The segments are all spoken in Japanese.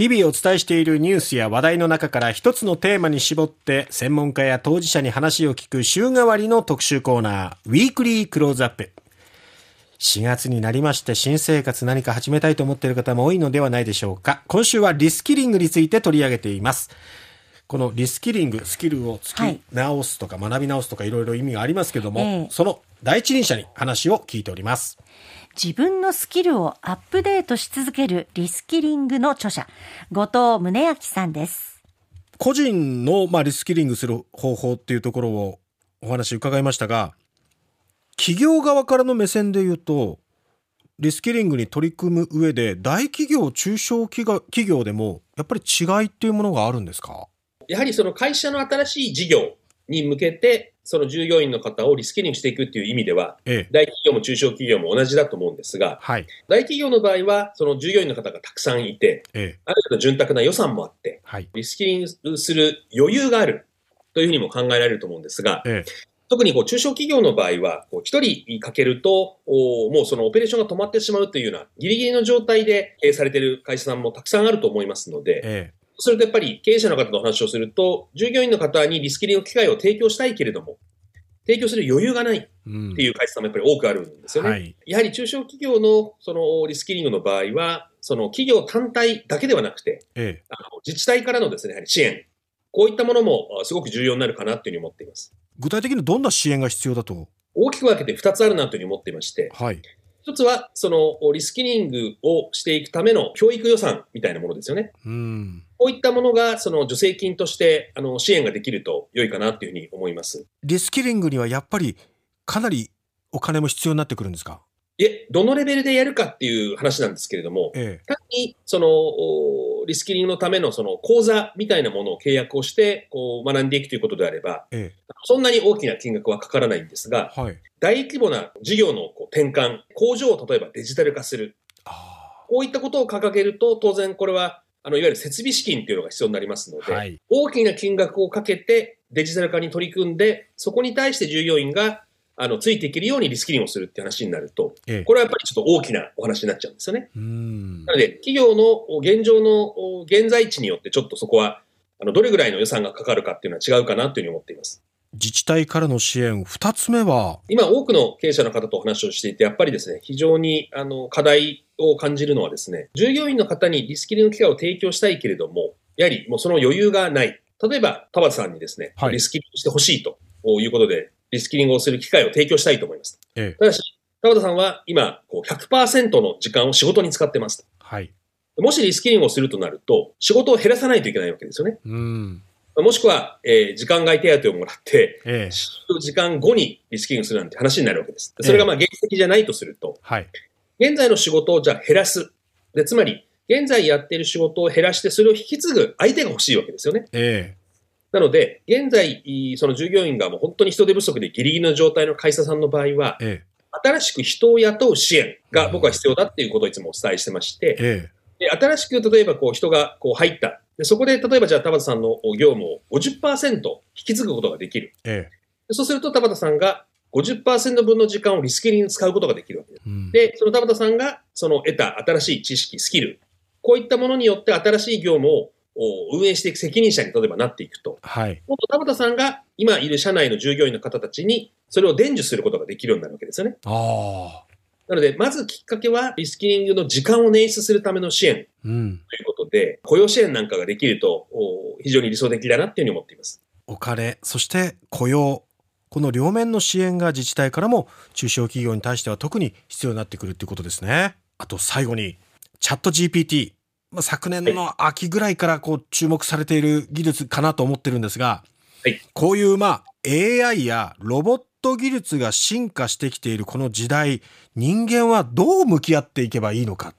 日々お伝えしているニュースや話題の中から一つのテーマに絞って専門家や当事者に話を聞く週替わりの特集コーナー、ウィークリークローズアップ。4月になりまして新生活何か始めたいと思っている方も多いのではないでしょうか。今週はリスキリングについて取り上げています。このリスキリング、スキルをつき直すとか学び直すとかいろいろ意味がありますけども、ええその第一人者に話を聞いております。自分のスキルをアップデートし続けるリスキリングの著者、後藤宗明さんです。個人の、まあ、リスキリングする方法っていうところをお話伺いましたが企業側からの目線で言うとリスキリングに取り組む上で大企業中小企業企業でもやっぱり違いっていうものがあるんですか？やはりその会社の新しい事業に向けて、その従業員の方をリスキリングしていくっていう意味では、ええ。大企業も中小企業も同じだと思うんですが、はい。大企業の場合は、その従業員の方がたくさんいて、ええ。ある程度潤沢な予算もあって、はい。リスキリングする余裕があるというふうにも考えられると思うんですが、え特にこう中小企業の場合は、こう一人かけると、おもうそのオペレーションが止まってしまうというような、ギリギリの状態で経営されている会社さんもたくさんあると思いますので、ええそれとやっぱり経営者の方とお話をすると、従業員の方にリスキリングの機会を提供したいけれども、提供する余裕がないっうんていう会社さんもやっぱり多くあるんですよね。はい。やはり中小企業のそのリスキリングの場合は、その企業単体だけではなくて、ええ。あの自治体からのですね、やはり支援、こういったものもあすごく重要になるかなというふうに思っています。具体的にどんな支援が必要だと？大きく分けて2つあるなというふうに思っていまして、はい。一つはそのリスキリングをしていくための教育予算みたいなものですよね。うんこういったものがその助成金としてあの支援ができると良いかなというふうに思います。リスキリングにはやっぱりかなりお金も必要になってくるんですか？いえ、どのレベルでやるかっていう話なんですけれども、え単にそのおリスキリングのためのその講座みたいなものを契約をしてこう学んでいくということであれば、ええ。そんなに大きな金額はかからないんですが、えはい。大規模な事業のこう転換、工場を例えばデジタル化する、あこういったことを掲げると、当然これはあのいわゆる設備資金というのが必要になりますので、ーはい大きな金額をかけてデジタル化に取り組んで、そこに対して従業員があのついていけるようにリスキリングをするって話になると、ええこれはやっぱりちょっと大きなお話になっちゃうんですよね。うんなので、企業の現状の現在地によってちょっとそこは、あのどれぐらいの予算がかかるかっていうのは違うかなというふうに思っています。自治体からの支援二つ目は？今、多くの経営者の方とお話をしていて、やっぱりですね、非常にあの課題を感じるのはですね、従業員の方にリスキリング機会を提供したいけれども、やはりもうその余裕がない。例えば、田畑さんにですね、はいリスキリングしてほしいということで、リスキリングをする機会を提供したいと思います。ええただし、田畑さんは今、こう100%の時間を仕事に使ってます。はいもしリスキリングをするとなると、仕事を減らさないといけないわけですよね。うんもしくは、えー時間外手当をもらって、ええ時間後にリスキリングするなんて話になるわけです。それがまあ現実的じゃないとすると、はい現在の仕事をじゃあ減らす。で、つまり、現在やっている仕事を減らして、それを引き継ぐ相手が欲しいわけですよね。えなので、現在、いその従業員がもう本当に人手不足でギリギリの状態の会社さんの場合はえ、え新しく人を雇う支援が僕は必要だっていうことをいつもお伝えしてまして、ええで新しく例えばこう人がこう入った。でそこで例えばじゃあ田畑さんの業務を50%引き継ぐことができる。ええでそうすると田畑さんが50%分の時間をリスキリングに使うことができるわけです。うんで、その田畑さんがその得た新しい知識、スキル、こういったものによって新しい業務をお運営していく責任者に例えばなっていくと、はいもっと田畑さんが今いる社内の従業員の方たちにそれを伝授することができるようになるわけですよね。ああなので、まずきっかけはリスキリングの時間を捻出するための支援うんということで、雇用支援なんかができるとお非常に理想的だなっていうふうに思っています。お金そして雇用。この両面の支援が自治体からも中小企業に対しては特に必要になってくるっていうことですね。あと最後にチャット GPT まあ昨年の秋ぐらいからこう注目されている技術かなと思ってるんですが、はい。こういうまあ AI やロボット技術が進化してきているこの時代人間はどう向き合っていけばいいのか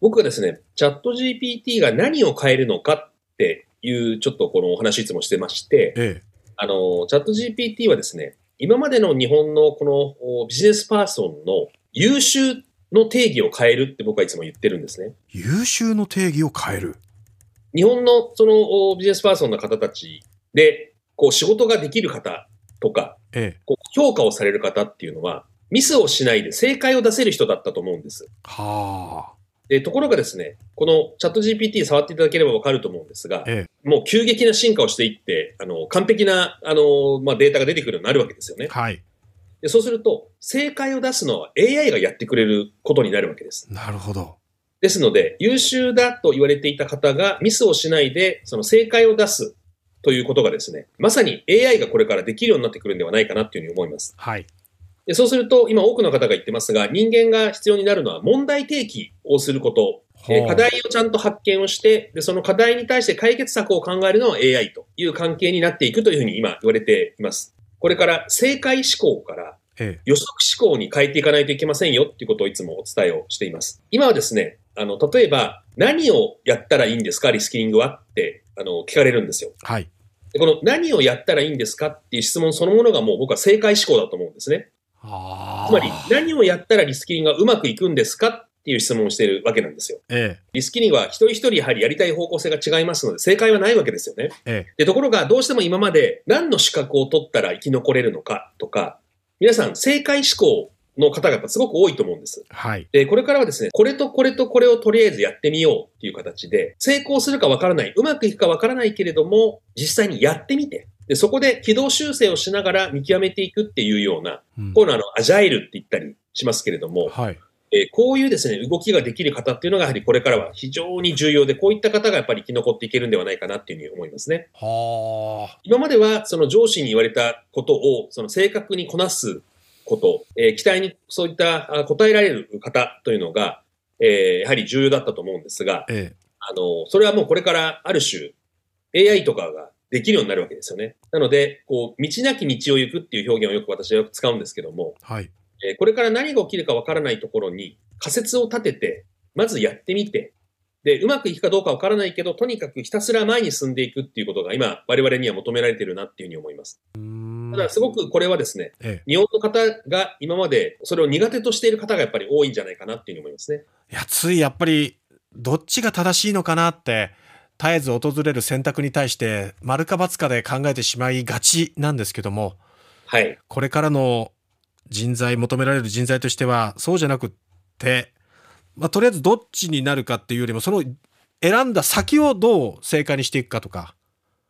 僕はですね、チャット GPT が何を変えるのかっていうちょっとこのお話いつもしてまして、えあの、チャット GPT はですね、今までの日本のこのおビジネスパーソンの優秀の定義を変えるって僕はいつも言ってるんですね。え優秀の定義を変える日本のそのおビジネスパーソンの方たちで、こう仕事ができる方とか、ええこう評価をされる方っていうのは、ミスをしないで正解を出せる人だったと思うんです。はあでところがですね、このチャット GPT 触っていただければわかると思うんですが、えもう急激な進化をしていって、あの、完璧な、あの、まあ、データが出てくるようになるわけですよねえ。。はい。でそうすると、正解を出すのは AI がやってくれることになるわけです。なるほど。ですので、優秀だと言われていた方がミスをしないで、その正解を出すということがですね、まさに AI がこれからできるようになってくるんではないかなっていうふうに思います。はい。でそうすると、今多くの方が言ってますが、人間が必要になるのは問題提起をすること、えーほう課題をちゃんと発見をしてで、その課題に対して解決策を考えるのは AI という関係になっていくというふうに今言われています。これから正解思考からえ予測思考に変えていかないといけませんよっていうことをいつもお伝えをしています。今はですね、あの、例えば何をやったらいいんですか？リスキリングは？って、あの、聞かれるんですよ。え。はい。でこの何をやったらいいんですか？っていう質問そのものがもう僕は正解思考だと思うんですね。あつまり、何をやったらリスキリングがうまくいくんですかっていう質問をしているわけなんですよ。えリスキリングは一人一人やはりやりたい方向性が違いますので、正解はないわけですよね。え。えで、ところが、どうしても今まで何の資格を取ったら生き残れるのかとか、皆さん正解思考の方がすごく多いと思うんです。え。はい。で、これからはですね、これとこれとこれをとりあえずやってみようっていう形で、成功するかわからない、うまくいくかわからないけれども、実際にやってみて、で、そこで軌道修正をしながら見極めていくっていうような、うんこういうのはあの、アジャイルって言ったりしますけれども、はい。えーこういうですね、動きができる方っていうのがやはりこれからは非常に重要で、こういった方がやっぱり生き残っていけるんではないかなっていうふうに思いますね。はあ。今まではその上司に言われたことをその正確にこなすこと、えー期待にそういったあ答えられる方というのが、えーやはり重要だったと思うんですが、ええ。あの、それはもうこれからある種 AI とかができるようになるわけですよね。なので、こう、道なき道を行くっていう表現をよく私はよく使うんですけども、はい。えーこれから何が起きるかわからないところに仮説を立てて、まずやってみて、で、うまくいくかどうかわからないけど、とにかくひたすら前に進んでいくっていうことが今、我々には求められているなっていうふうに思います。ただ、すごくこれはですね、ええ。日本の方が今までそれを苦手としている方がやっぱり多いんじゃないかなっていうふうに思いますね。いや、ついやっぱり、どっちが正しいのかなって、絶えず訪れる選択に対して、丸か×かで考えてしまいがちなんですけども、はい。これからの人材、求められる人材としては、そうじゃなくって、まあ、とりあえずどっちになるかっていうよりも、その選んだ先をどう正解にしていくかとか、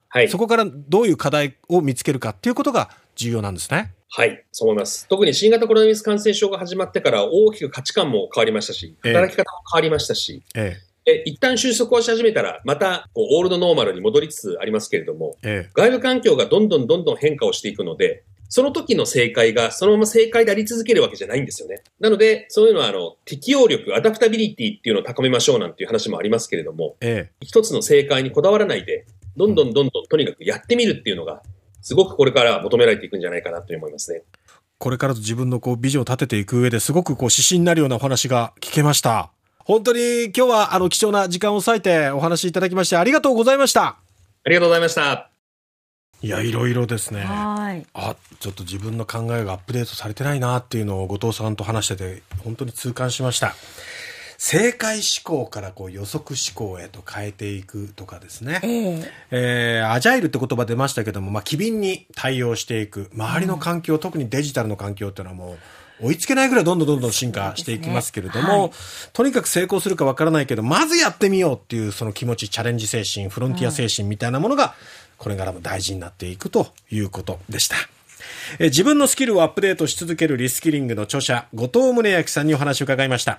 はいそ。こからどういう課題を見つけるかっていうことが重要なんですね。はい。そう思います。特に新型コロナウイルス感染症が始まってから大きく価値観も変わりましたし、ええ働き方も変わりましたし、えで一旦収束をし始めたら、またこうオールドノーマルに戻りつつありますけれども、え、え外部環境がどんどんどんどん変化をしていくので、その時の正解がそのまま正解であり続けるわけじゃないんですよね。なので、そういうのはあの適応力、アダプタビリティっていうのを高めましょうなんていう話もありますけれども、え、え一つの正解にこだわらないで、どんどんどんどんとにかくやってみるっていうのが、すごくこれからは求められていくんじゃないかなと思いますね。これからと自分のこうビジョンを立てていく上ですごくこう指針になるようなお話が聞けました。本当に今日はあの貴重な時間を割いてお話しいただきましてありがとうございました。ありがとうございました。いや、いろいろですね。はい。あ、ちょっと自分の考えがアップデートされてないなっていうのを後藤さんと話してて本当に痛感しました。正解思考からこう予測思考へと変えていくとかですね。えええーアジャイルって言葉出ましたけども、まあ、機敏に対応していく。周りの環境、特にデジタルの環境っていうのはもう、追いつけないぐらいどんどんどんどん進化していきますけれども、ねはいとにかく成功するかわからないけど、まずやってみようっていうその気持ち、チャレンジ精神、フロンティア精神みたいなものが、これからも大事になっていくということでした。えー自分のスキルをアップデートし続けるリスキリングの著者、後藤宗明さんにお話を伺いました。